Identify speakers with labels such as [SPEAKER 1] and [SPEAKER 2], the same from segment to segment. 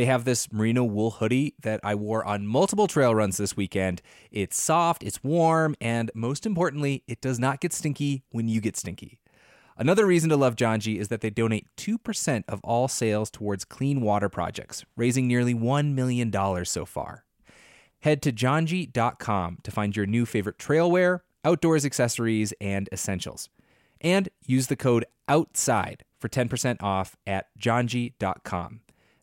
[SPEAKER 1] They have this merino wool hoodie that I wore on multiple trail runs this weekend. It's soft, it's warm, and most importantly, it does not get stinky when you get stinky. Another reason to love Janji is that they donate 2% of all sales towards clean water projects, raising nearly $1 million so far. Head to janji.com to find your new favorite trail wear, outdoors accessories, and essentials. And use the code OUTSIDE for 10% off at janji.com.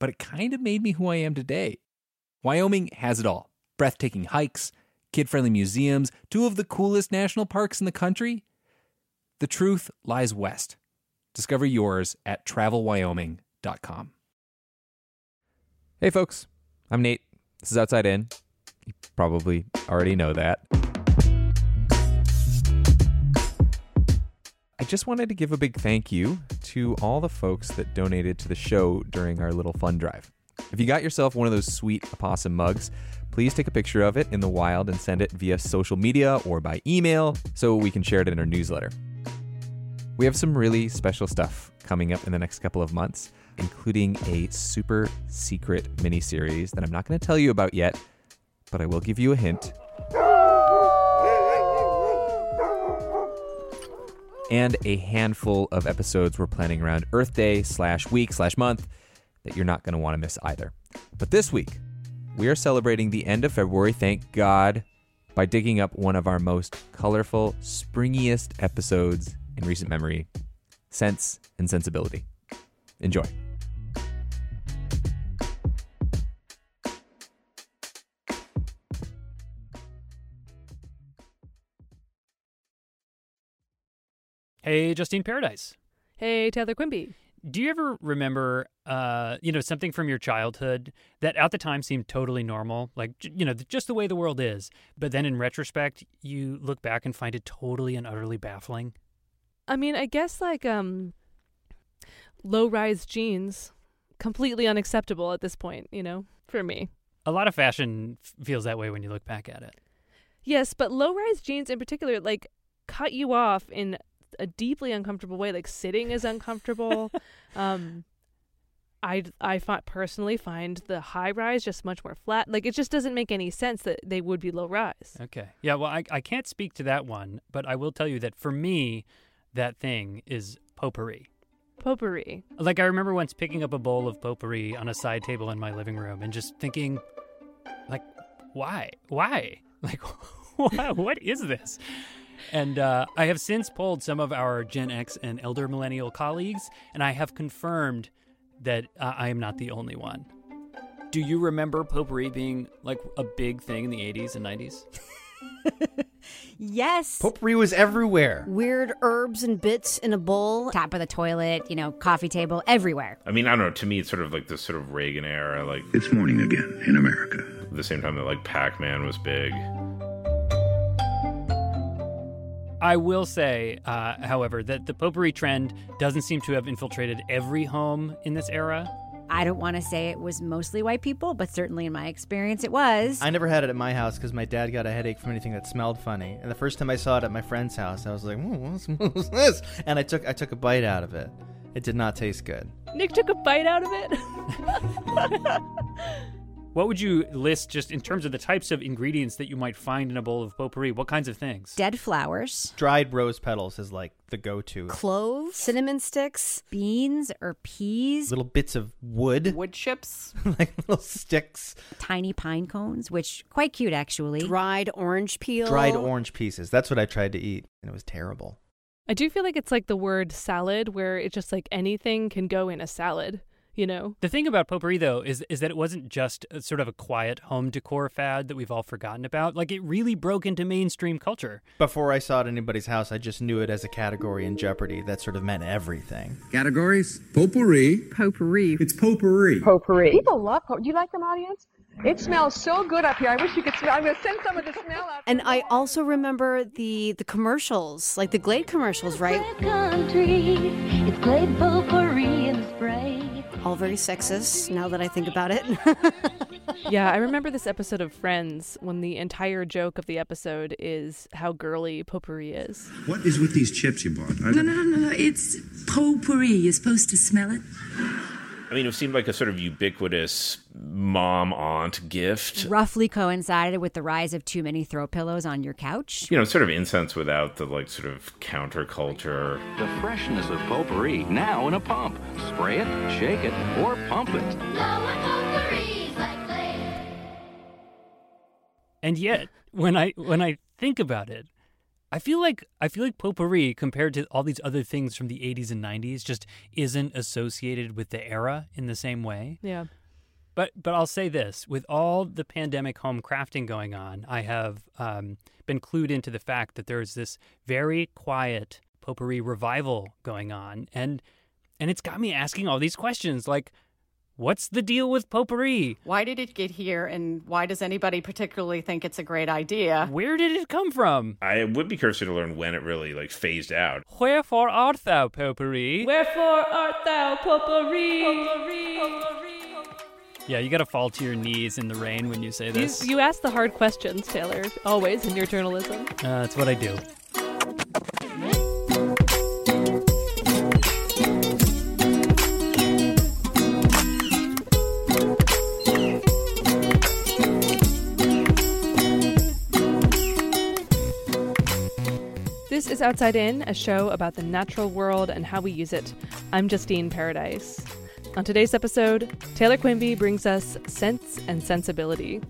[SPEAKER 1] but it kind of made me who I am today. Wyoming has it all breathtaking hikes, kid friendly museums, two of the coolest national parks in the country. The truth lies west. Discover yours at travelwyoming.com. Hey, folks, I'm Nate. This is Outside In. You probably already know that. I just wanted to give a big thank you to all the folks that donated to the show during our little fun drive. If you got yourself one of those sweet opossum mugs, please take a picture of it in the wild and send it via social media or by email so we can share it in our newsletter. We have some really special stuff coming up in the next couple of months, including a super secret mini series that I'm not going to tell you about yet, but I will give you a hint. And a handful of episodes we're planning around Earth Day slash week slash month that you're not going to want to miss either. But this week, we are celebrating the end of February, thank God, by digging up one of our most colorful, springiest episodes in recent memory Scents and Sensibility. Enjoy.
[SPEAKER 2] Hey, Justine Paradis.
[SPEAKER 3] Hey, Taylor Quimby.
[SPEAKER 2] Do you ever remember, uh, you know, something from your childhood that at the time seemed totally normal, like you know, just the way the world is, but then in retrospect, you look back and find it totally and utterly baffling?
[SPEAKER 3] I mean, I guess like um, low-rise jeans, completely unacceptable at this point. You know, for me.
[SPEAKER 2] A lot of fashion feels that way when you look back at it.
[SPEAKER 3] Yes, but low-rise jeans in particular, like, cut you off in a deeply uncomfortable way. Like sitting is uncomfortable. um, I I find, personally find the high rise just much more flat. Like it just doesn't make any sense that they would be low rise.
[SPEAKER 2] Okay. Yeah. Well, I I can't speak to that one, but I will tell you that for me, that thing is potpourri.
[SPEAKER 3] Potpourri.
[SPEAKER 2] Like I remember once picking up a bowl of potpourri on a side table in my living room and just thinking, like, why, why, like, what is this? And uh, I have since polled some of our Gen X and elder millennial colleagues, and I have confirmed that uh, I am not the only one.
[SPEAKER 4] Do you remember potpourri being like a big thing in the 80s and 90s?
[SPEAKER 5] yes.
[SPEAKER 6] Potpourri was everywhere.
[SPEAKER 5] Weird herbs and bits in a bowl, top of the toilet, you know, coffee table, everywhere.
[SPEAKER 7] I mean, I don't know. To me, it's sort of like this sort of Reagan era. Like
[SPEAKER 8] it's morning again in America.
[SPEAKER 7] At the same time that like Pac-Man was big.
[SPEAKER 2] I will say, uh, however, that the potpourri trend doesn't seem to have infiltrated every home in this era.
[SPEAKER 5] I don't want to say it was mostly white people, but certainly in my experience it was.
[SPEAKER 6] I never had it at my house because my dad got a headache from anything that smelled funny. And the first time I saw it at my friend's house, I was like, "Hmm, what's, what's this?" And I took I took a bite out of it. It did not taste good.
[SPEAKER 3] Nick took a bite out of it.
[SPEAKER 2] What would you list just in terms of the types of ingredients that you might find in a bowl of potpourri? What kinds of things?
[SPEAKER 5] Dead flowers,
[SPEAKER 6] Dried rose petals is like the go-to.
[SPEAKER 5] cloves, cinnamon sticks, beans or peas,
[SPEAKER 6] Little bits of wood,
[SPEAKER 9] Wood chips,
[SPEAKER 6] like little sticks,
[SPEAKER 5] tiny pine cones, which quite cute actually.
[SPEAKER 9] dried orange peel,
[SPEAKER 6] dried orange pieces. That's what I tried to eat, and it was terrible.
[SPEAKER 3] I do feel like it's like the word salad, where it's just like anything can go in a salad, you know?
[SPEAKER 2] The thing about potpourri, though, is is that it wasn't just a, sort of a quiet home decor fad that we've all forgotten about. Like it really broke into mainstream culture.
[SPEAKER 6] Before I saw it at anybody's house, I just knew it as a category in Jeopardy that sort of meant everything.
[SPEAKER 8] Categories? Potpourri.
[SPEAKER 9] potpourri.
[SPEAKER 8] It's potpourri.
[SPEAKER 10] potpourri. People love potpourri. Do you like them, audience? It smells so good up here. I wish you could smell. I'm going to send some of the smell out.
[SPEAKER 9] And I also remember the the commercials, like the Glade commercials, right?
[SPEAKER 11] country. It's Glade potpourri in the spray.
[SPEAKER 9] All very sexist. Now that I think about it.
[SPEAKER 3] Yeah, I remember this episode of Friends when the entire joke of the episode is how girly potpourri is.
[SPEAKER 8] What is with these chips you bought? I
[SPEAKER 11] No, no, no, no, no. It's potpourri. You're supposed to smell it.
[SPEAKER 7] I mean, it seemed like a sort of ubiquitous mom aunt gift.
[SPEAKER 5] Roughly coincided with the rise of too many throw pillows on your couch.
[SPEAKER 7] You know, sort of incense without the like sort of counterculture.
[SPEAKER 12] The freshness of potpourri now in a pump. Spray it, shake it, or pump it.
[SPEAKER 2] And yet, when I when I think about it, I feel like I feel like potpourri compared to all these other things from the 80s and 90s just isn't associated with the era in the same way.
[SPEAKER 3] Yeah.
[SPEAKER 2] But but I'll say this: with all the pandemic home crafting going on, I have um, been clued into the fact that there's this very quiet potpourri revival going on, and and it's got me asking all these questions like, what's the deal with potpourri?
[SPEAKER 9] why did it get here, and why does anybody particularly think it's a great idea?
[SPEAKER 2] Where did it come from?
[SPEAKER 7] I would be curious to learn when it really like phased out.
[SPEAKER 2] Wherefore art thou, potpourri?
[SPEAKER 3] Wherefore art thou potpourri? potpourri. potpourri.
[SPEAKER 2] Yeah, you got to fall to your knees in the rain when you say
[SPEAKER 3] You,
[SPEAKER 2] this.
[SPEAKER 3] you ask the hard questions, Taylor, always in your journalism.
[SPEAKER 2] Uh, that's what I do.
[SPEAKER 3] This is Outside In, a show about the natural world and how we use it. I'm Justine Paradis. On today's episode, Taylor Quimby brings us Scents and Sensibility.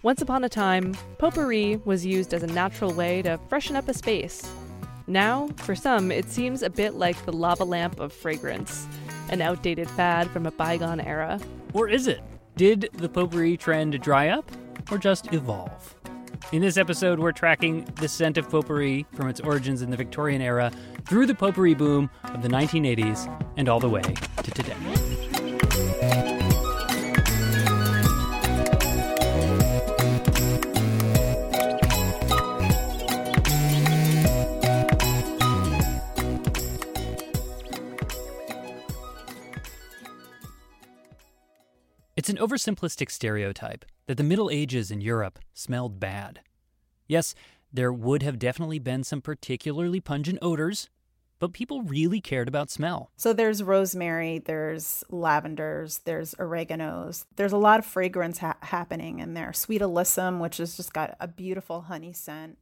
[SPEAKER 3] Once upon a time, potpourri was used as a natural way to freshen up a space. Now, for some, it seems a bit like the lava lamp of fragrance, an outdated fad from a bygone era.
[SPEAKER 2] Or is it? Did the potpourri trend dry up or just evolve? In this episode, we're tracking the scent of potpourri from its origins in the Victorian era through the potpourri boom of the 1980s and all the way to today. It's an oversimplistic stereotype that the Middle Ages in Europe smelled bad. Yes, there would have definitely been some particularly pungent odors, but people really cared about smell.
[SPEAKER 13] So there's rosemary, there's lavenders, there's oreganos. There's a lot of fragrance ha- happening in there. Sweet alyssum, which has just got a beautiful honey scent.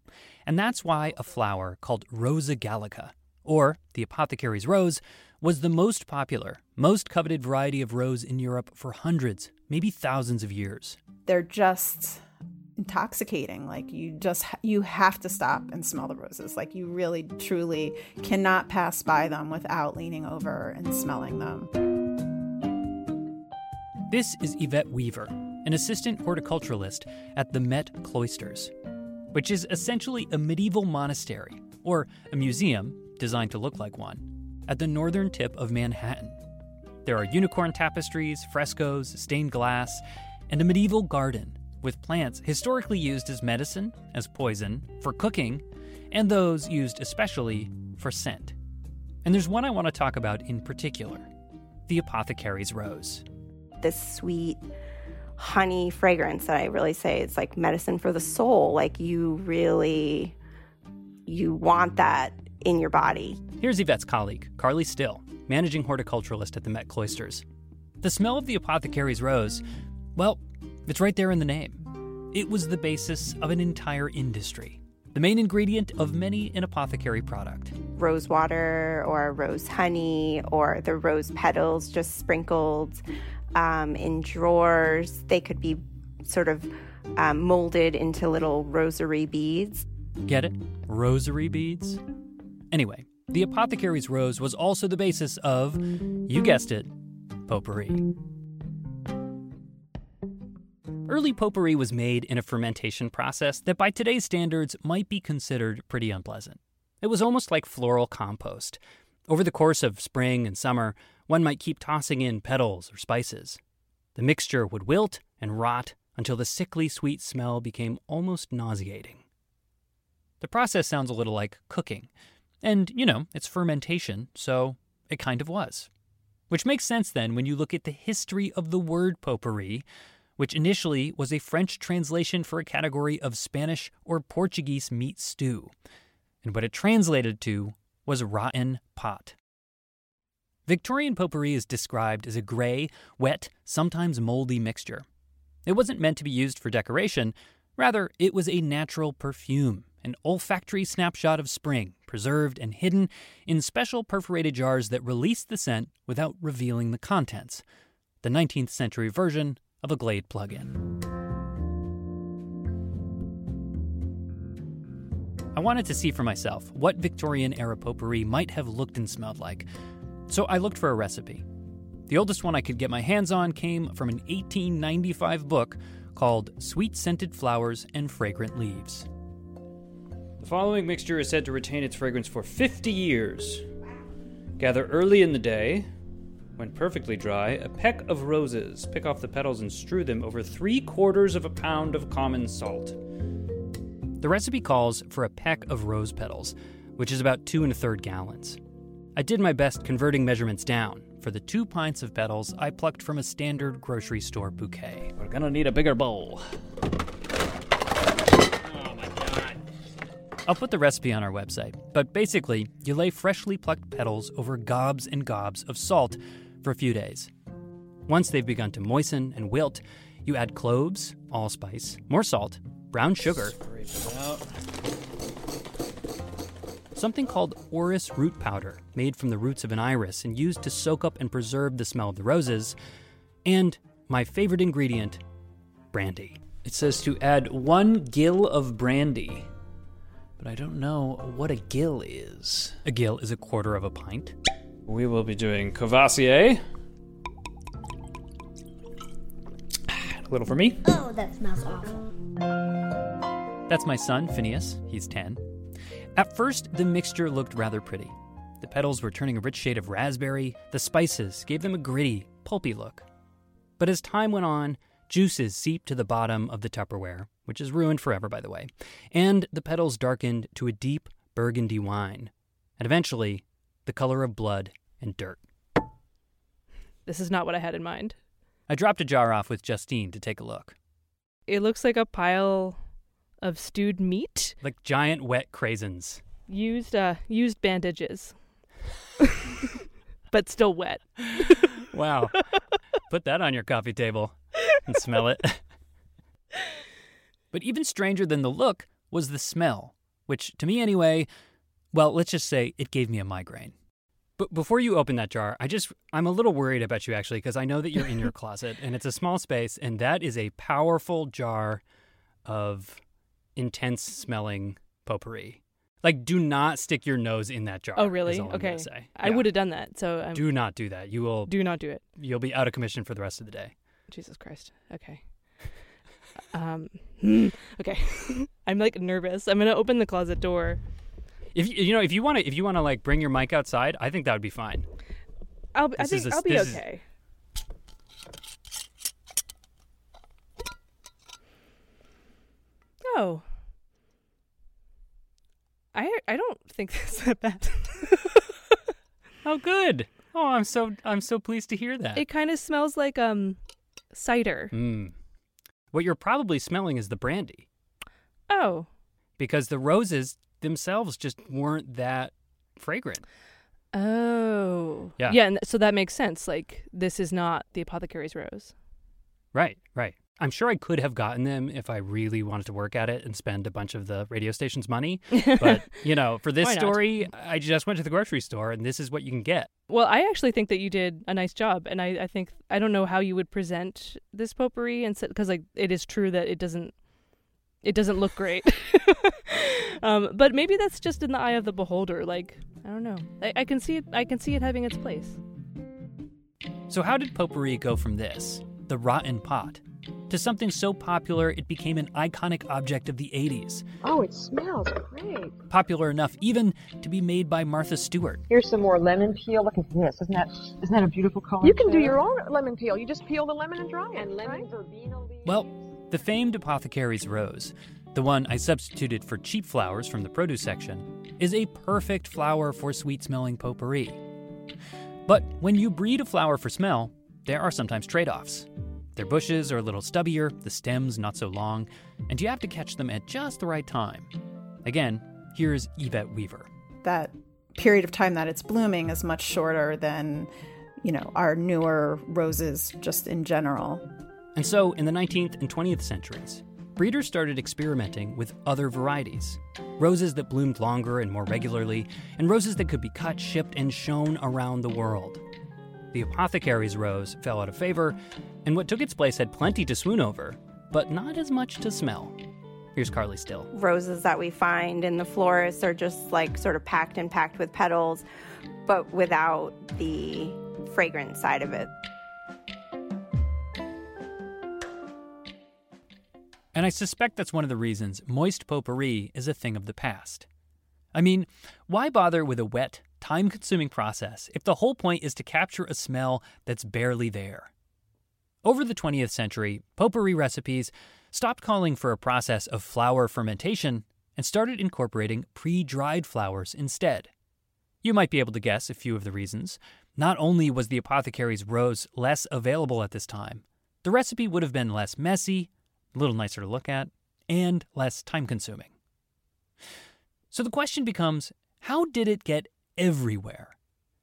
[SPEAKER 2] And that's why a flower called Rosa gallica, or the apothecary's rose, was the most popular, most coveted variety of rose in Europe for hundreds, maybe thousands of years.
[SPEAKER 13] They're just intoxicating like you just you have to stop and smell the roses like you really truly cannot pass by them without leaning over and smelling them
[SPEAKER 2] This is Yvette Weaver, an assistant horticulturalist at the Met Cloisters, which is essentially a medieval monastery, or a museum designed to look like one, at the northern tip of Manhattan. There are unicorn tapestries, frescoes, stained glass, and a medieval garden with plants historically used as medicine, as poison, for cooking, and those used especially for scent. And there's one I want to talk about in particular the apothecary's rose.
[SPEAKER 14] this sweet honey fragrance that I really say it's like medicine for the soul. Like you really you want that in your body.
[SPEAKER 2] Here's Yvette's colleague, Carly Still, managing horticulturalist at the Met Cloisters. The smell of the apothecary's rose, well, it's right there in the name. It was the basis of an entire industry, the main ingredient of many an apothecary product.
[SPEAKER 14] Rose water or rose honey or the rose petals just sprinkled um, in drawers. They could be sort of um, molded into little rosary beads.
[SPEAKER 2] Get it? Rosary beads? Anyway, the apothecary's rose was also the basis of, you guessed it, potpourri. Early potpourri was made in a fermentation process that by today's standards might be considered pretty unpleasant. It was almost like floral compost. Over the course of spring and summer, one might keep tossing in petals or spices. The mixture would wilt and rot until the sickly sweet smell became almost nauseating. The process sounds a little like cooking. And, you know, it's fermentation, so it kind of was. Which makes sense then when you look at the history of the word potpourri, which initially was a French translation for a category of Spanish or Portuguese meat stew. And what it translated to was rotten pot. Victorian potpourri is described as a gray, wet, sometimes moldy mixture. It wasn't meant to be used for decoration, rather, it was a natural perfume, an olfactory snapshot of spring, preserved and hidden in special perforated jars that release the scent without revealing the contents. The 19th century version of a Glade plug-in. I wanted to see for myself what Victorian era potpourri might have looked and smelled like, so I looked for a recipe. The oldest one I could get my hands on came from an 1895 book called Sweet Scented Flowers and Fragrant Leaves.
[SPEAKER 4] The following mixture is said to retain its fragrance for 50 years. Gather early in the day. When perfectly dry, a peck of roses. Pick off the petals and strew them over three quarters of a pound of common salt.
[SPEAKER 2] The recipe calls for a peck of rose petals, which is about two and a third gallons. I did my best converting measurements down. For the two pints of petals I plucked from a standard grocery store bouquet.
[SPEAKER 4] We're gonna need a bigger bowl.
[SPEAKER 2] I'll put the recipe on our website, but basically, you lay freshly plucked petals over gobs and gobs of salt for a few days. Once they've begun to moisten and wilt, you add cloves, allspice, more salt, brown sugar, something called orris root powder, made from the roots of an iris and used to soak up and preserve the smell of the roses, and my favorite ingredient, brandy.
[SPEAKER 4] It says to add one gill of brandy. But I don't know what a gill is.
[SPEAKER 2] A gill is a quarter of a pint.
[SPEAKER 4] We will be doing Courvoisier. Ah, a little for me.
[SPEAKER 11] Oh, that smells awful.
[SPEAKER 2] That's my son, Phineas. He's 10. At first, the mixture looked rather pretty. The petals were turning a rich shade of raspberry, the spices gave them a gritty, pulpy look. But as time went on, juices seeped to the bottom of the Tupperware, which is ruined forever, by the way, and the petals darkened to a deep burgundy wine, and eventually, the color of blood and dirt.
[SPEAKER 3] This is not what I had in mind.
[SPEAKER 2] I dropped a jar off with Justine to take a look.
[SPEAKER 3] It looks like a pile of stewed meat,
[SPEAKER 2] Like giant wet craisins.
[SPEAKER 3] used uh used bandages. but still wet.
[SPEAKER 2] Wow. Put that on your coffee table and smell it. but even stranger than the look was the smell, which to me anyway, well, let's just say it gave me a migraine. But before you open that jar, I just I'm a little worried about you actually because I know that you're in your closet and it's a small space and that is a powerful jar of intense smelling potpourri. Like do not stick your nose in that jar.
[SPEAKER 3] Oh really?
[SPEAKER 2] all I'm gonna
[SPEAKER 3] Okay.
[SPEAKER 2] say.
[SPEAKER 3] I would have done that. So
[SPEAKER 2] Do not do that. You will
[SPEAKER 3] do not do it.
[SPEAKER 2] you'll be out of commission for the rest of the day.
[SPEAKER 3] Jesus Christ. Okay. Um hmm, okay. I'm like nervous. I'm going to open the closet door.
[SPEAKER 2] If you know if you want to if you want to like bring your mic outside, I think that would be fine.
[SPEAKER 3] I'll be,
[SPEAKER 2] I
[SPEAKER 3] think I'll be
[SPEAKER 2] this is-
[SPEAKER 3] okay. Oh. I I don't think that's that bad.
[SPEAKER 2] Oh, good. Oh, I'm so I'm so pleased to hear that.
[SPEAKER 3] It kind of smells like um cider.
[SPEAKER 2] Mm. What you're probably smelling is the brandy
[SPEAKER 3] Oh.
[SPEAKER 2] because the roses themselves just weren't that fragrant.
[SPEAKER 3] Oh.
[SPEAKER 2] Yeah.
[SPEAKER 3] Yeah, and so that makes sense. Like this is not the apothecary's rose.
[SPEAKER 2] Right, right. I'm sure I could have gotten them if I really wanted to work at it and spend a bunch of the radio station's money. But, you know, for this story, I just went to the grocery store and this is what you can get.
[SPEAKER 3] Well, I actually think that you did a nice job, and I, I think I don't know how you would present this potpourri, and because like it is true that it doesn't, it doesn't look great. um, but maybe that's just in the eye of the beholder. Like I don't know. I, I can see it. I can see it having its place.
[SPEAKER 2] So, how did potpourri go from this, the rotten pot, to something so popular it became an iconic object of the 80s?
[SPEAKER 10] Oh, it smells great.
[SPEAKER 2] Popular enough even to be made by Martha Stewart.
[SPEAKER 15] Here's some more lemon peel. Look at this. Isn't that isn't that a beautiful color?
[SPEAKER 10] You can do your own lemon peel. You just peel the lemon and dry it. And lemon
[SPEAKER 15] verbena leaves.
[SPEAKER 2] Well, the famed apothecary's rose, the one I substituted for cheap flowers from the produce section, is a perfect flower for sweet smelling potpourri. But when you breed a flower for smell, there are sometimes trade offs. Their bushes are a little stubbier, the stems not so long, and you have to catch them at just the right time. Again, here's Yvette Weaver.
[SPEAKER 13] That period of time that it's blooming is much shorter than, you know, our newer roses just in general.
[SPEAKER 2] And so, in the 19th and 20th centuries, breeders started experimenting with other varieties roses that bloomed longer and more regularly, and roses that could be cut, shipped, and shown around the world. The apothecary's rose fell out of favor, and what took its place had plenty to swoon over, but not as much to smell. Here's Carly Still.
[SPEAKER 14] Roses that we find in the florists are just like sort of packed and packed with petals, but without the fragrant side of it.
[SPEAKER 2] And I suspect that's one of the reasons moist potpourri is a thing of the past. I mean, why bother with a wet, time consuming process if the whole point is to capture a smell that's barely there? Over the 20th century, potpourri recipes stopped calling for a process of flower fermentation and started incorporating pre dried flowers instead. You might be able to guess a few of the reasons. Not only was the apothecary's rose less available at this time, the recipe would have been less messy, a little nicer to look at, and less time consuming. So the question becomes how did it get everywhere?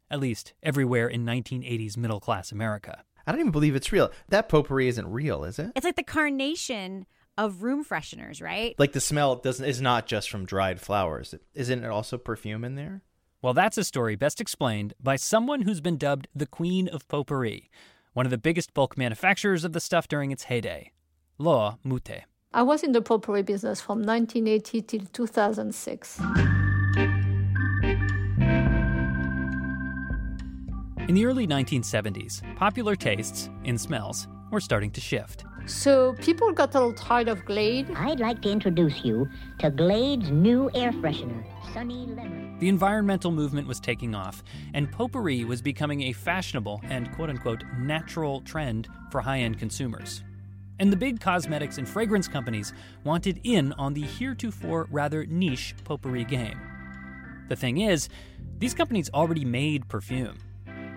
[SPEAKER 2] At least everywhere in 1980s middle class America.
[SPEAKER 6] I don't even believe it's real. That potpourri isn't real, is it?
[SPEAKER 5] It's like the carnation of room fresheners, right?
[SPEAKER 6] Like the smell doesn't is not just from dried flowers. Isn't it also perfume in there?
[SPEAKER 2] Well, that's a story best explained by someone who's been dubbed the Queen of Potpourri, one of the biggest bulk manufacturers of the stuff during its heyday, Laure Moutet.
[SPEAKER 16] I was in the potpourri business from 1980 till 2006.
[SPEAKER 2] In the early 1970s, popular tastes in smells were starting to shift.
[SPEAKER 16] So people got a little tired of Glade.
[SPEAKER 11] I'd like to introduce you to Glade's new air freshener, Sunny Lemon.
[SPEAKER 2] The environmental movement was taking off, and potpourri was becoming a fashionable and quote unquote natural trend for high end consumers. And the big cosmetics and fragrance companies wanted in on the heretofore rather niche potpourri game. The thing is, these companies already made perfume.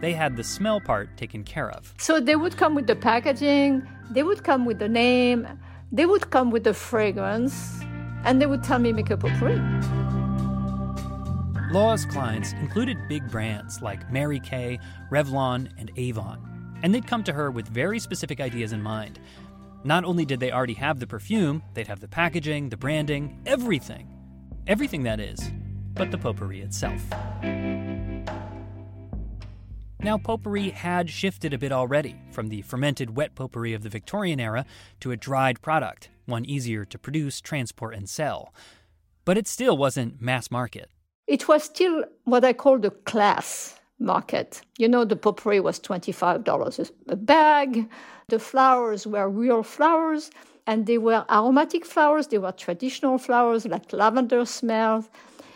[SPEAKER 2] They had the smell part taken care of.
[SPEAKER 16] So they would come with the packaging, they would come with the name, they would come with the fragrance, and they would tell me make a potpourri.
[SPEAKER 2] Laure's clients included big brands like Mary Kay, Revlon, and Avon, and they'd come to her with very specific ideas in mind. Not only did they already have the perfume, they'd have the packaging, the branding, everything. Everything that is, but the potpourri itself. Now, potpourri had shifted a bit already from the fermented wet potpourri of the Victorian era to a dried product, one easier to produce, transport, and sell. But it still wasn't mass market.
[SPEAKER 16] It was still what I call the class market. You know, the potpourri was $25 a bag. The flowers were real flowers, and they were aromatic flowers. They were traditional flowers like lavender smells.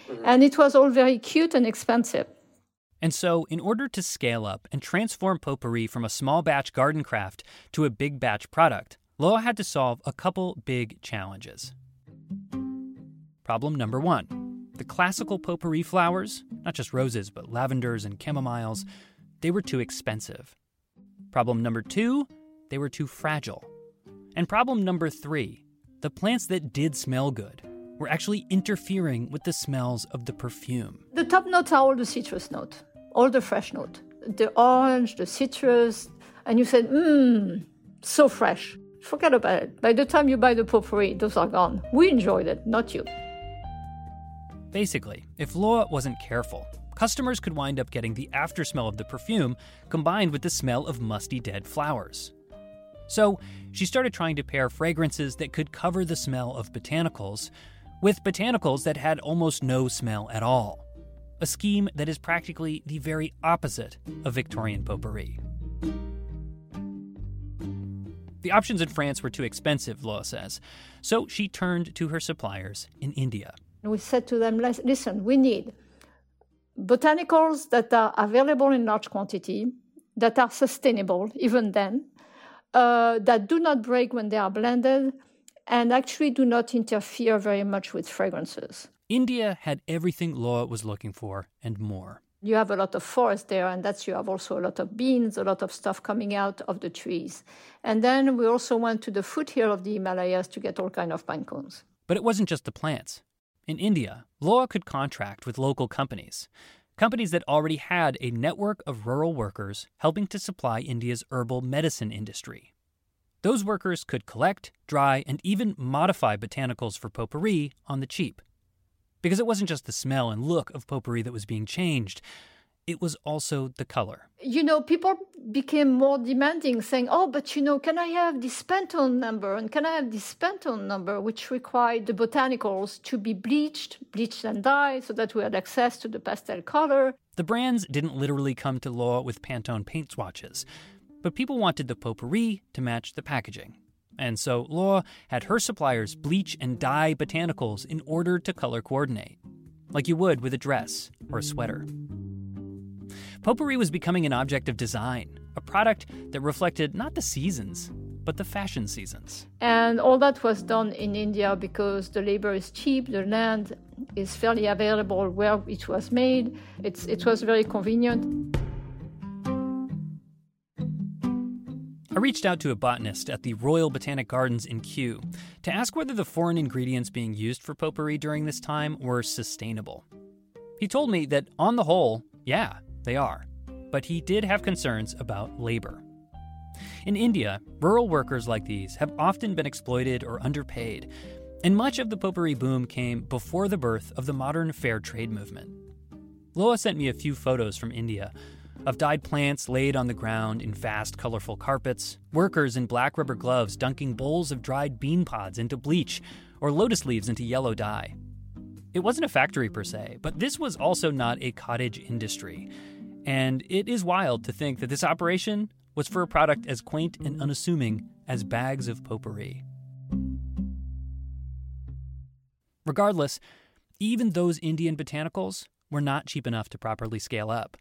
[SPEAKER 16] Mm-hmm. And it was all very cute and expensive.
[SPEAKER 2] And so, in order to scale up and transform potpourri from a small batch garden craft to a big batch product, Laure had to solve a couple big challenges. Problem number one the classical potpourri flowers, not just roses, but lavenders and chamomiles, they were too expensive. Problem number two, they were too fragile. And problem number three, the plants that did smell good were actually interfering with the smells of the perfume.
[SPEAKER 16] The top notes are all the citrus note, all the fresh note, the orange, the citrus, and you said, mmm, so fresh. Forget about it. By the time you buy the potpourri, those are gone. We enjoyed it, not you.
[SPEAKER 2] Basically, if Laure wasn't careful, customers could wind up getting the aftersmell of the perfume combined with the smell of musty dead flowers. So, she started trying to pair fragrances that could cover the smell of botanicals with botanicals that had almost no smell at all. A scheme that is practically the very opposite of Victorian potpourri. The options in France were too expensive, Laure says, so she turned to her suppliers in India.
[SPEAKER 16] We said to them, listen, we need botanicals that are available in large quantity, that are sustainable even then, uh, that do not break when they are blended, and actually do not interfere very much with fragrances.
[SPEAKER 2] India had everything Laure was looking for and more.
[SPEAKER 16] You have a lot of forest there, and that's you have also a lot of beans, a lot of stuff coming out of the trees. And then we also went to the foothill of the Himalayas to get all kind of pine cones.
[SPEAKER 2] But it wasn't just the plants. In India, Laure could contract with local companies, companies that already had a network of rural workers helping to supply India's herbal medicine industry. Those workers could collect, dry, and even modify botanicals for potpourri on the cheap. Because it wasn't just the smell and look of potpourri that was being changed, it was also the color.
[SPEAKER 16] You know, people became more demanding, saying, Oh, but you know, can I have this Pantone number? And can I have this Pantone number, which required the botanicals to be bleached, bleached and dyed, so that we had access to the pastel color.
[SPEAKER 2] The brands didn't literally come to Laure with Pantone paint swatches, but people wanted the potpourri to match the packaging. And so Laure had her suppliers bleach and dye botanicals in order to color coordinate, like you would with a dress or a sweater. Potpourri was becoming an object of design, a product that reflected not the seasons, but the fashion seasons.
[SPEAKER 16] And all that was done in India because the labor is cheap, the land is fairly available where it was made. It's, it was very convenient.
[SPEAKER 2] I reached out to a botanist at the Royal Botanic Gardens in Kew to ask whether the foreign ingredients being used for potpourri during this time were sustainable. He told me that, on the whole, yeah, they are. But he did have concerns about labor. In India, rural workers like these have often been exploited or underpaid, and much of the potpourri boom came before the birth of the modern fair trade movement. Laure sent me a few photos from India of dyed plants laid on the ground in vast, colorful carpets, workers in black rubber gloves dunking bowls of dried bean pods into bleach or lotus leaves into yellow dye. It wasn't a factory per se, but this was also not a cottage industry. And it is wild to think that this operation was for a product as quaint and unassuming as bags of potpourri. Regardless, even those Indian botanicals were not cheap enough to properly scale up.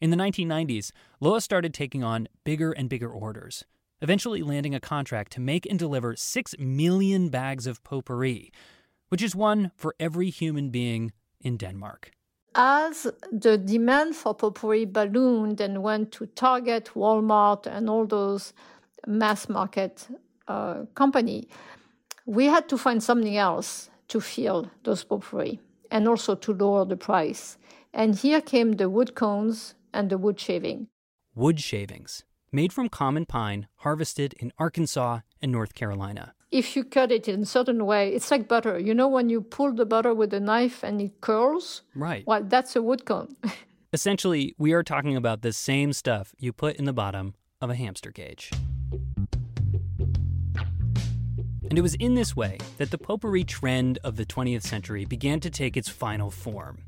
[SPEAKER 2] In the 1990s, Laure started taking on bigger and bigger orders, eventually landing a contract to make and deliver 6 million bags of potpourri, which is one for every human being in Denmark.
[SPEAKER 16] As the demand for potpourri ballooned and went to Target, Walmart, and all those mass market uh, company, we had to find something else to fill those potpourri and also to lower the price. And here came the wood cones and the wood shaving.
[SPEAKER 2] Wood shavings, made from common pine harvested in Arkansas and North Carolina.
[SPEAKER 16] If you cut it in a certain way, it's like butter. You know when you pull the butter with a knife and it curls?
[SPEAKER 2] Right.
[SPEAKER 16] Well, that's a wood cone.
[SPEAKER 2] Essentially, we are talking about the same stuff you put in the bottom of a hamster cage. And it was in this way that the potpourri trend of the 20th century began to take its final form.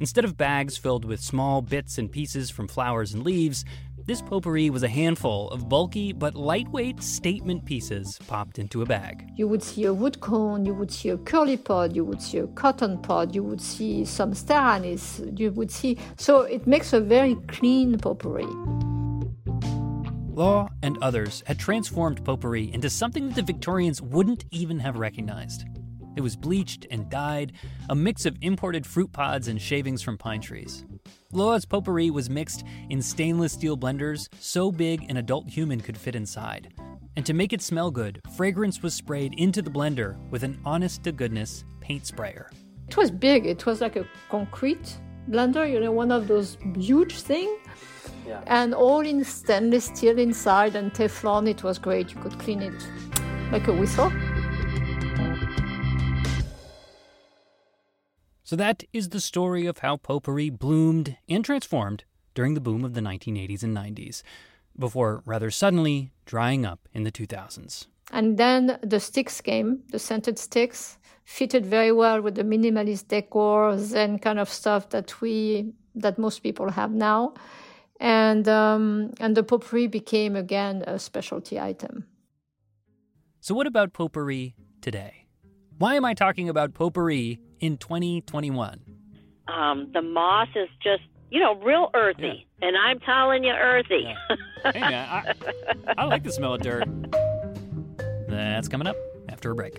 [SPEAKER 2] Instead of bags filled with small bits and pieces from flowers and leaves, this potpourri was a handful of bulky but lightweight statement pieces popped into a bag.
[SPEAKER 16] You would see a wood cone, you would see a curly pod, you would see a cotton pod, you would see some star anise, you would see. So it makes a very clean potpourri.
[SPEAKER 2] Laure and others had transformed potpourri into something that the Victorians wouldn't even have recognized. It was bleached and dyed, a mix of imported fruit pods and shavings from pine trees. Laure's potpourri was mixed in stainless steel blenders so big an adult human could fit inside. And to make it smell good, fragrance was sprayed into the blender with an honest to goodness paint sprayer.
[SPEAKER 16] It was big. It was like a concrete blender, you know, one of those huge thing.
[SPEAKER 2] Yeah.
[SPEAKER 16] And all in stainless steel inside and Teflon. It was great. You could clean it like a whistle.
[SPEAKER 2] So that is the story of how potpourri bloomed and transformed during the boom of the 1980s and 90s, before rather suddenly drying up in the 2000s.
[SPEAKER 16] And then the sticks came, the scented sticks, fitted very well with the minimalist decor, Zen kind of stuff that we that most people have now, and um, and the potpourri became again a specialty item.
[SPEAKER 2] So what about potpourri today? Why am I talking about potpourri in 2021?
[SPEAKER 17] Um, the moss is just, you know, real earthy. And I'm telling you, earthy.
[SPEAKER 2] Hey man, I, I like the smell of dirt. That's coming up after a break.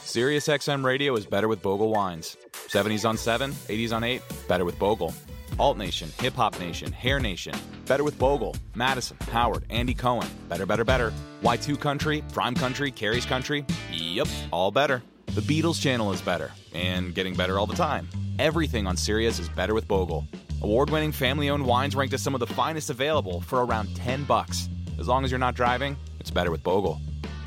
[SPEAKER 18] SiriusXM Radio is better with Bogle wines. 70s on 7, 80s on 8, better with Bogle. Alt Nation, Hip Hop Nation, Hair Nation, better with Bogle. Madison, Howard, Andy Cohen, better, better, better. Y2 Country, Prime Country, Carrie's Country, yep, all better. The Beatles channel is better, and getting better all the time. Everything on Sirius is better with Bogle. Award-winning family-owned wines ranked as some of the finest available for around 10 bucks. As long as you're not driving, it's better with Bogle.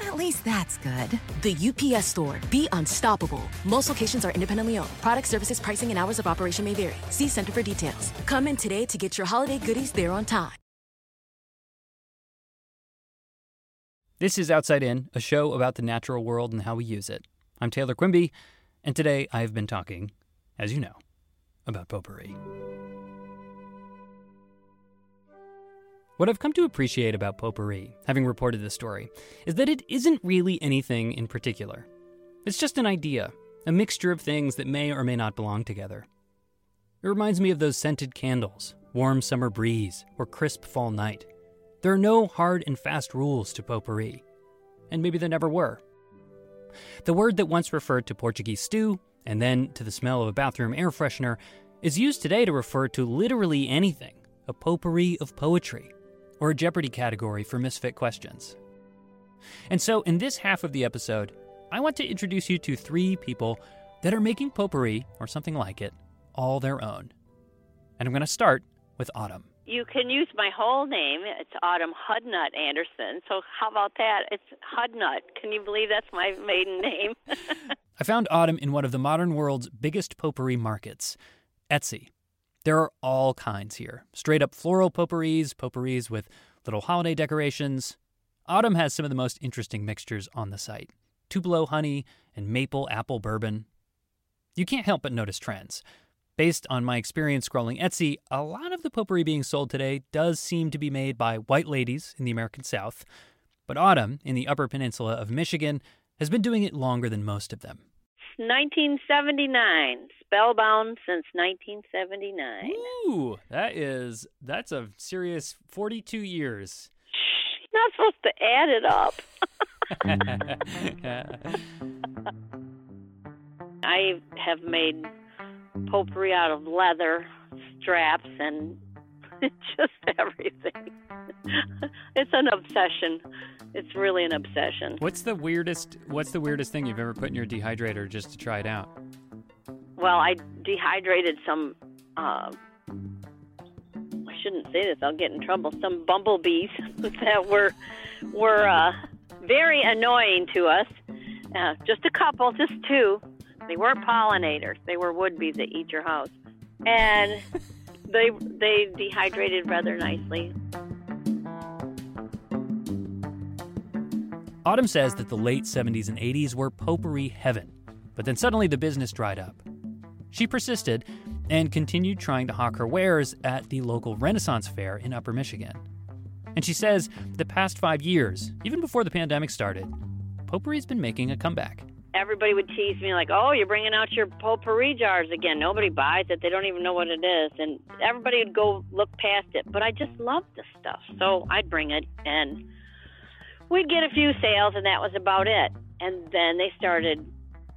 [SPEAKER 19] At least that's good. The UPS store. Be unstoppable. Most locations are independently owned. Product services, pricing, and hours of operation may vary. See Center for details. Come in today to get your holiday goodies there on time.
[SPEAKER 2] This is Outside In, a show about the natural world and how we use it. I'm Taylor Quimby, and today I have been talking, as you know, about potpourri. What I've come to appreciate about potpourri, having reported this story, is that it isn't really anything in particular. It's just an idea, a mixture of things that may or may not belong together. It reminds me of those scented candles, warm summer breeze, or crisp fall night. There are no hard and fast rules to potpourri, and maybe there never were. The word that once referred to Portuguese stew, and then to the smell of a bathroom air freshener, is used today to refer to literally anything a potpourri of poetry, or a Jeopardy category for misfit questions. And so, in this half of the episode, I want to introduce you to three people that are making potpourri, or something like it, all their own. And I'm going to start with Autumn.
[SPEAKER 17] You can use my whole name. It's Autumn Hudnut Anderson. So how about that? It's Hudnut. Can you believe that's my maiden name?
[SPEAKER 2] I found Autumn in one of the modern world's biggest potpourri markets, Etsy. There are all kinds here straight up floral potpourris, potpourris with little holiday decorations. Autumn has some of the most interesting mixtures on the site Tupelo honey and maple apple bourbon. You can't help but notice trends. Based on my experience scrolling Etsy, a lot of the potpourri being sold today does seem to be made by white ladies in the American South, but Autumn, in the Upper Peninsula of Michigan, has been doing it longer than most of them.
[SPEAKER 17] 1979. Spellbound since 1979.
[SPEAKER 2] Ooh, that is that's a serious 42 years.
[SPEAKER 17] You're not supposed to add it up. I have made potpourri out of leather straps and just everything. it's an obsession. It's really an obsession.
[SPEAKER 2] What's the weirdest? What's the weirdest thing you've ever put in your dehydrator just to try it out?
[SPEAKER 17] Well, I dehydrated some. Uh, I shouldn't say this. I'll get in trouble. Some bumblebees that were were uh, very annoying to us. Uh, just a couple, just two. They weren't pollinators. They were would-bees that eat your house, and they they dehydrated rather nicely.
[SPEAKER 2] Autumn says that the late 70s and 80s were potpourri heaven, but then suddenly the business dried up. She persisted and continued trying to hawk her wares at the local Renaissance Fair in Upper Michigan. And she says the past five years, even before the pandemic started, potpourri's been making a comeback.
[SPEAKER 17] Everybody would tease me like, "Oh, you're bringing out your potpourri jars again." Nobody buys it; they don't even know what it is, and everybody would go look past it. But I just loved the stuff, so I'd bring it, and we'd get a few sales, and that was about it. And then they started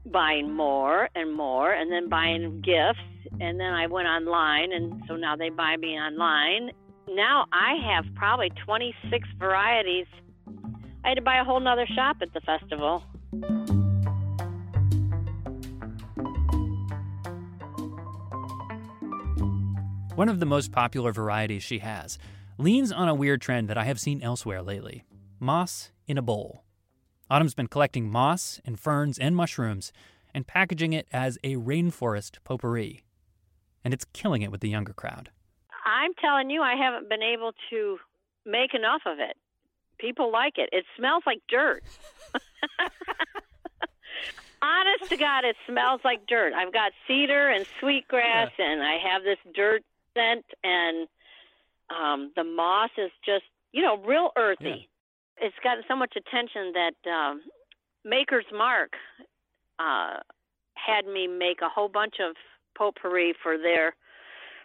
[SPEAKER 17] buying more and more, and then buying gifts, and then I went online, and so now they buy me online. Now I have probably 26 varieties. I had to buy a whole nother shop at the festival.
[SPEAKER 2] One of the most popular varieties she has leans on a weird trend that I have seen elsewhere lately moss in a bowl. Autumn's been collecting moss and ferns and mushrooms and packaging it as a rainforest potpourri. And it's killing it with the younger crowd.
[SPEAKER 17] I'm telling you, I haven't been able to make enough of it. People like it. It smells like dirt. Honest to God, it smells like dirt. I've got cedar and sweetgrass, yeah. and I have this dirt scent, and um, the moss is just, you know, real earthy. Yeah. It's gotten so much attention that um, Maker's Mark uh, had me make a whole bunch of potpourri for their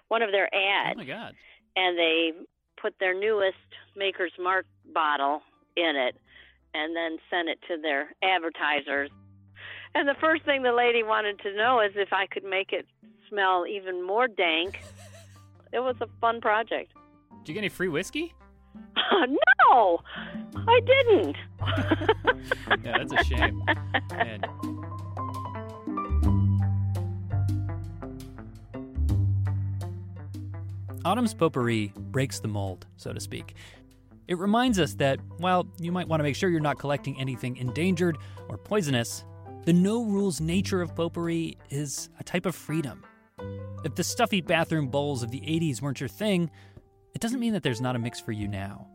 [SPEAKER 17] one of their ads.
[SPEAKER 2] Oh my God!
[SPEAKER 17] And they put their newest Maker's Mark bottle in it, and then sent it to their advertisers. And the first thing the lady wanted to know is if I could make it smell even more dank. it was a fun project.
[SPEAKER 2] Did you get any free whiskey?
[SPEAKER 17] No, I didn't.
[SPEAKER 2] yeah, that's a shame. Man. Autumn's potpourri breaks the mold, so to speak. It reminds us that while you might want to make sure you're not collecting anything endangered or poisonous, the no rules nature of potpourri is a type of freedom. If the stuffy bathroom bowls of the 80s weren't your thing, it doesn't mean that there's not a mix for you now.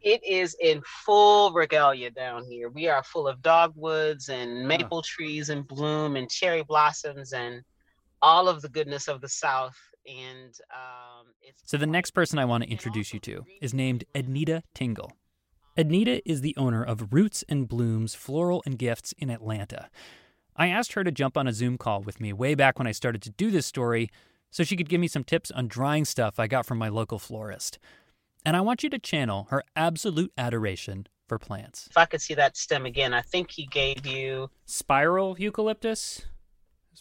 [SPEAKER 20] It is in full regalia down here. We are full of dogwoods and maple trees in bloom and cherry blossoms and all of the goodness of the South. And um,
[SPEAKER 2] so the next person I want to introduce you to is named Ednita Tingle. Ednita is the owner of Roots and Blooms Floral and Gifts in Atlanta. I asked her to jump on a Zoom call with me way back when I started to do this story so she could give me some tips on drying stuff I got from my local florist. And I want you to channel her absolute adoration for plants.
[SPEAKER 20] If I could see that stem again, I think he gave you
[SPEAKER 2] spiral eucalyptus.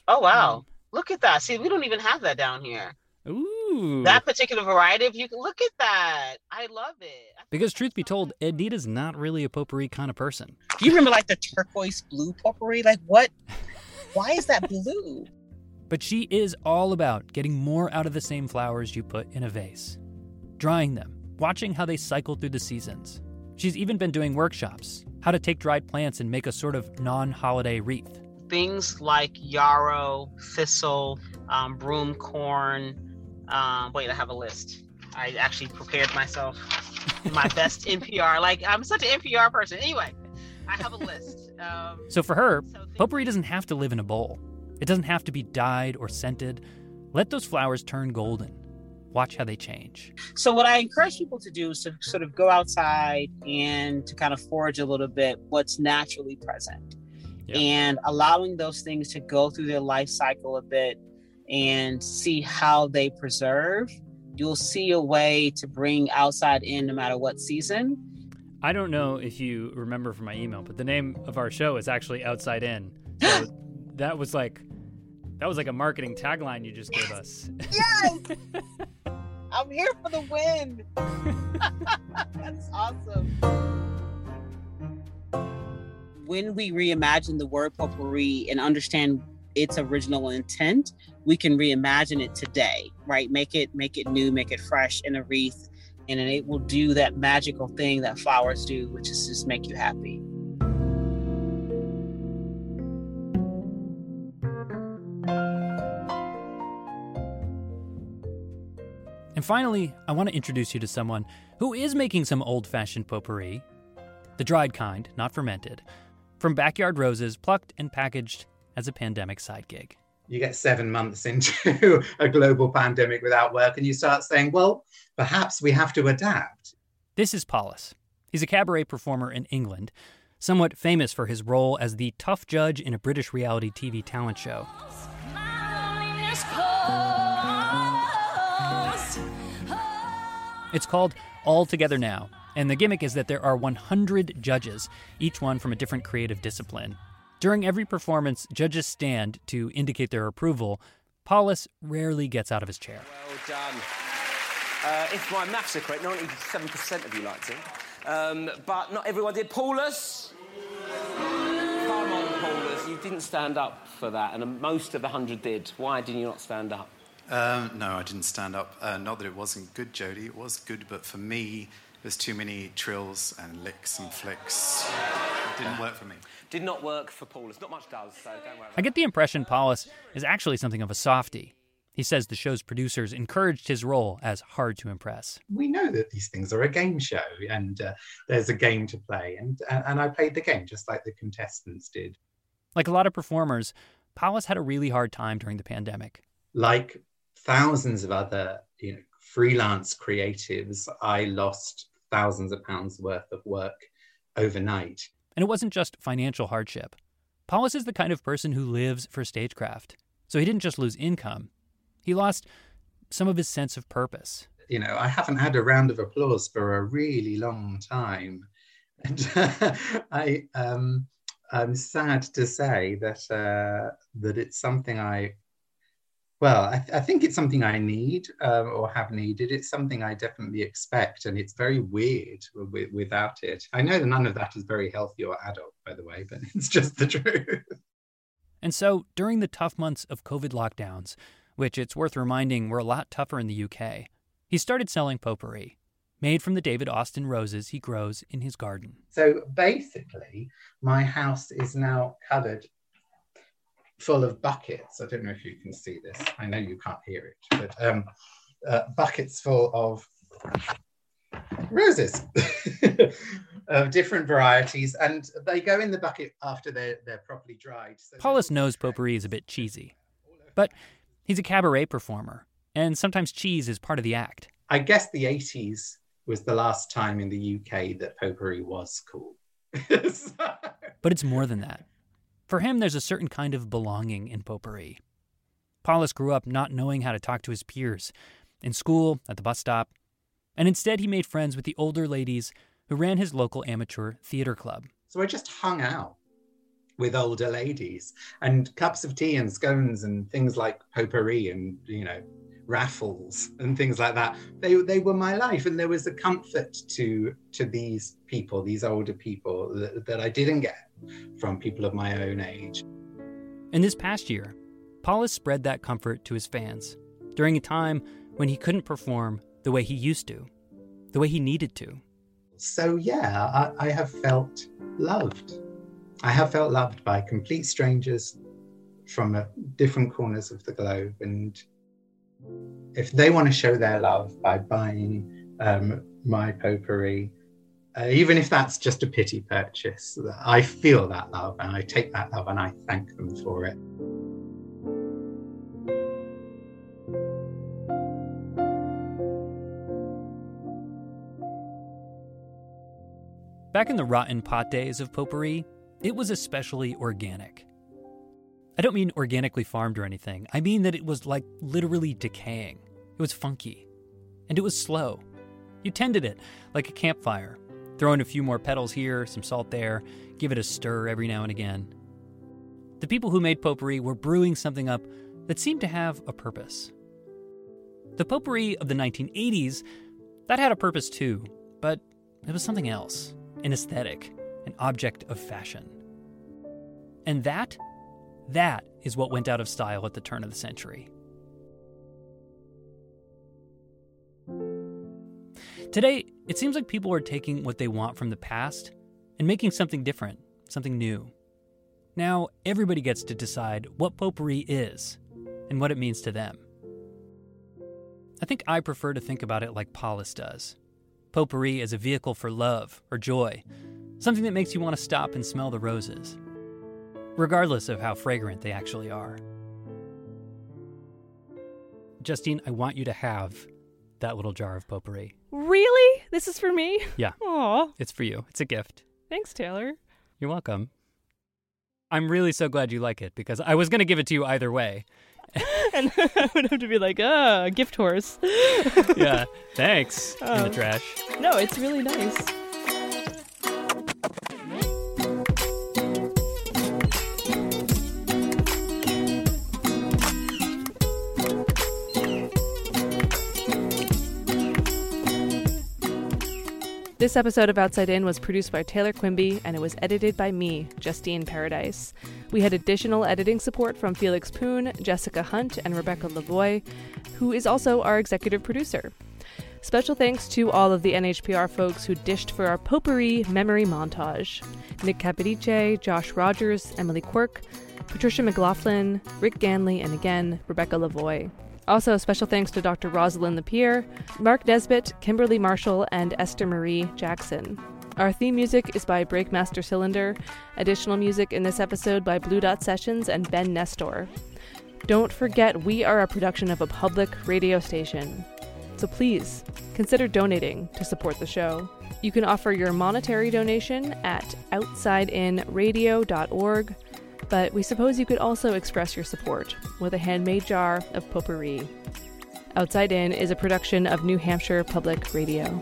[SPEAKER 20] Oh wow. Mm. Look at that. See, we don't even have that down here.
[SPEAKER 2] Ooh.
[SPEAKER 20] That particular variety of you look at that. I love it.
[SPEAKER 2] Because truth be told, Ednita's not really a potpourri kind of person.
[SPEAKER 20] Do you remember like the turquoise blue potpourri? Like what? Why is that blue?
[SPEAKER 2] But she is all about getting more out of the same flowers you put in a vase, drying them, watching how they cycle through the seasons. She's even been doing workshops, how to take dried plants and make a sort of non holiday wreath.
[SPEAKER 20] Things like yarrow, thistle, um, broom corn, um, wait, I have a list. I actually prepared myself my best NPR. Like I'm such an NPR person. Anyway, I have a list. Um,
[SPEAKER 2] so for her, so potpourri doesn't have to live in a bowl. It doesn't have to be dyed or scented. Let those flowers turn golden. Watch how they change.
[SPEAKER 20] So what I encourage people to do is to sort of go outside and to kind of forage a little bit what's naturally present. Yeah. And allowing those things to go through their life cycle a bit and see how they preserve, you'll see a way to bring outside in no matter what season.
[SPEAKER 2] I don't know if you remember from my email, but the name of our show is actually Outside In. So that was like That was like a marketing tagline you just gave us.
[SPEAKER 20] Yes! I'm here for the win. That's awesome. When we reimagine the word potpourri and understand its original intent, we can reimagine it today, right? Make it make it new, make it fresh in a wreath, and it will do that magical thing that flowers do, which is just make you happy.
[SPEAKER 2] And finally, I want to introduce you to someone who is making some old fashioned potpourri. The dried kind, not fermented. From backyard roses, plucked and packaged as a pandemic side gig.
[SPEAKER 21] You get seven months into a global pandemic without work, and you start saying, well, perhaps we have to adapt.
[SPEAKER 2] This is Paulus. He's a cabaret performer in England, somewhat famous for his role as the tough judge in a British reality TV talent show. It's called All Together Now, and the gimmick is that there are 100 judges, each one from a different creative discipline. During every performance, judges stand to indicate their approval. Paulus rarely gets out of his chair.
[SPEAKER 22] Well done. Uh, if my maths are correct, 97% of you liked it. Um, but not everyone did. Paulus! Come on, Paulus. You didn't stand up for that, and most of the 100 did. Why didn't you not stand up?
[SPEAKER 23] Um, no, I didn't stand up. Uh, not that it wasn't good, Jody. It was good, but for me, there's too many trills and licks and flicks. It didn't work for me.
[SPEAKER 22] Did not work for Paulus. Not much does, so don't worry.
[SPEAKER 2] I get the impression Paulus is actually something of a softie. He says the show's producers encouraged his role as hard to impress.
[SPEAKER 21] We know that these things are a game show, and uh, there's a game to play, and, and and I played the game just like the contestants did.
[SPEAKER 2] Like a lot of performers, Paulus had a really hard time during the pandemic.
[SPEAKER 21] Like thousands of other you know freelance creatives, I lost thousands of pounds worth of work overnight.
[SPEAKER 2] And it wasn't just financial hardship. Paulus is the kind of person who lives for stagecraft. So he didn't just lose income, he lost some of his sense of purpose.
[SPEAKER 21] You know, I haven't had a round of applause for a really long time. And I, um, I'm sad to say that uh, that it's something I well, I, th- I, think it's something I need um, or have needed. It's something I definitely expect, and it's very weird w- without it. I know that none of that is very healthy or adult, by the way, but it's just the truth.
[SPEAKER 2] And so, during the tough months of COVID lockdowns, which it's worth reminding were a lot tougher in the UK, he started selling potpourri, made from the David Austin roses he grows in his garden.
[SPEAKER 21] So basically, my house is now covered full of buckets. I don't know if you can see this. I know you can't hear it, but um, uh, buckets full of roses of different varieties, and they go in the bucket after they're they're properly dried. So
[SPEAKER 2] Paulus knows potpourri is a bit cheesy, but he's a cabaret performer, and sometimes cheese is part of the act.
[SPEAKER 21] I guess the '80s was the last time in the UK that potpourri was cool.
[SPEAKER 2] so... But it's more than that. For him, there's a certain kind of belonging in potpourri. Paulus grew up not knowing how to talk to his peers, in school, at the bus stop, and instead he made friends with the older ladies who ran his local amateur theater club.
[SPEAKER 21] So I just hung out with older ladies and cups of tea and scones and things like potpourri and, you know, raffles and things like that. They, they were my life. And there was a comfort to, to these people, these older people that, that I didn't get from people of my own age.
[SPEAKER 2] In this past year, Paulus spread that comfort to his fans during a time when he couldn't perform the way he used to, the way he needed to.
[SPEAKER 21] So, yeah, I, I have felt loved. I have felt loved by complete strangers from uh, different corners of the globe. And if they want to show their love by buying um, my potpourri, uh, even if that's just a pity purchase, I feel that love and I take that love and I thank them for it.
[SPEAKER 2] Back in the rotten pot days of potpourri, it was especially organic. I don't mean organically farmed or anything. I mean that it was like literally decaying. It was funky. And it was slow. You tended it like a campfire, Throw in a few more petals here, some salt there, give it a stir every now and again. The people who made potpourri were brewing something up that seemed to have a purpose. The potpourri of the 1980s, that had a purpose too, but it was something else an aesthetic, an object of fashion. And that, that is what went out of style at the turn of the century. Today, it seems like people are taking what they want from the past and making something different, something new. Now, everybody gets to decide what potpourri is and what it means to them. I think I prefer to think about it like Paulus does potpourri as a vehicle for love or joy, something that makes you want to stop and smell the roses, regardless of how fragrant they actually are. Justine, I want you to have that little jar of potpourri.
[SPEAKER 3] Really? This is for me?
[SPEAKER 2] Yeah.
[SPEAKER 3] Aw.
[SPEAKER 2] It's for you. It's a gift.
[SPEAKER 3] Thanks, Taylor.
[SPEAKER 2] You're welcome. I'm really so glad you like it because I was going to give it to you either way.
[SPEAKER 3] and I would have to be like, ah, gift horse.
[SPEAKER 2] yeah. Thanks. In the
[SPEAKER 3] Oh.
[SPEAKER 2] trash.
[SPEAKER 3] No, it's really nice. This episode of Outside In was produced by Taylor Quimby and it was edited by me, Justine Paradis. We had additional editing support from Felix Poon, Jessica Hunt, and Rebecca Lavoie, who is also our executive producer. Special thanks to all of the NHPR folks who dished for our potpourri memory montage Nick Capodice, Josh Rogers, Emily Quirk, Patricia McLaughlin, Rick Ganley, and again, Rebecca Lavoie. Also, special thanks to Dr. Rosalyn LaPier, Mark Nesbitt, Kimberly Marshall, and Esther Marie Jackson. Our theme music is by Breakmaster Cylinder. Additional music in this episode by Blue Dot Sessions and Ben Nestor. Don't forget, we are a production of a public radio station. So please consider donating to support the show. You can offer your monetary donation at outsideinradio.org, but we suppose you could also express your support with a handmade jar of potpourri. Outside In is a production of New Hampshire Public Radio.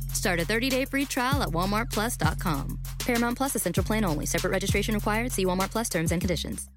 [SPEAKER 24] Start a 30-day free trial at walmartplus.com. Paramount Plus Essential Plan only. Separate registration required. See Walmart Plus terms and conditions.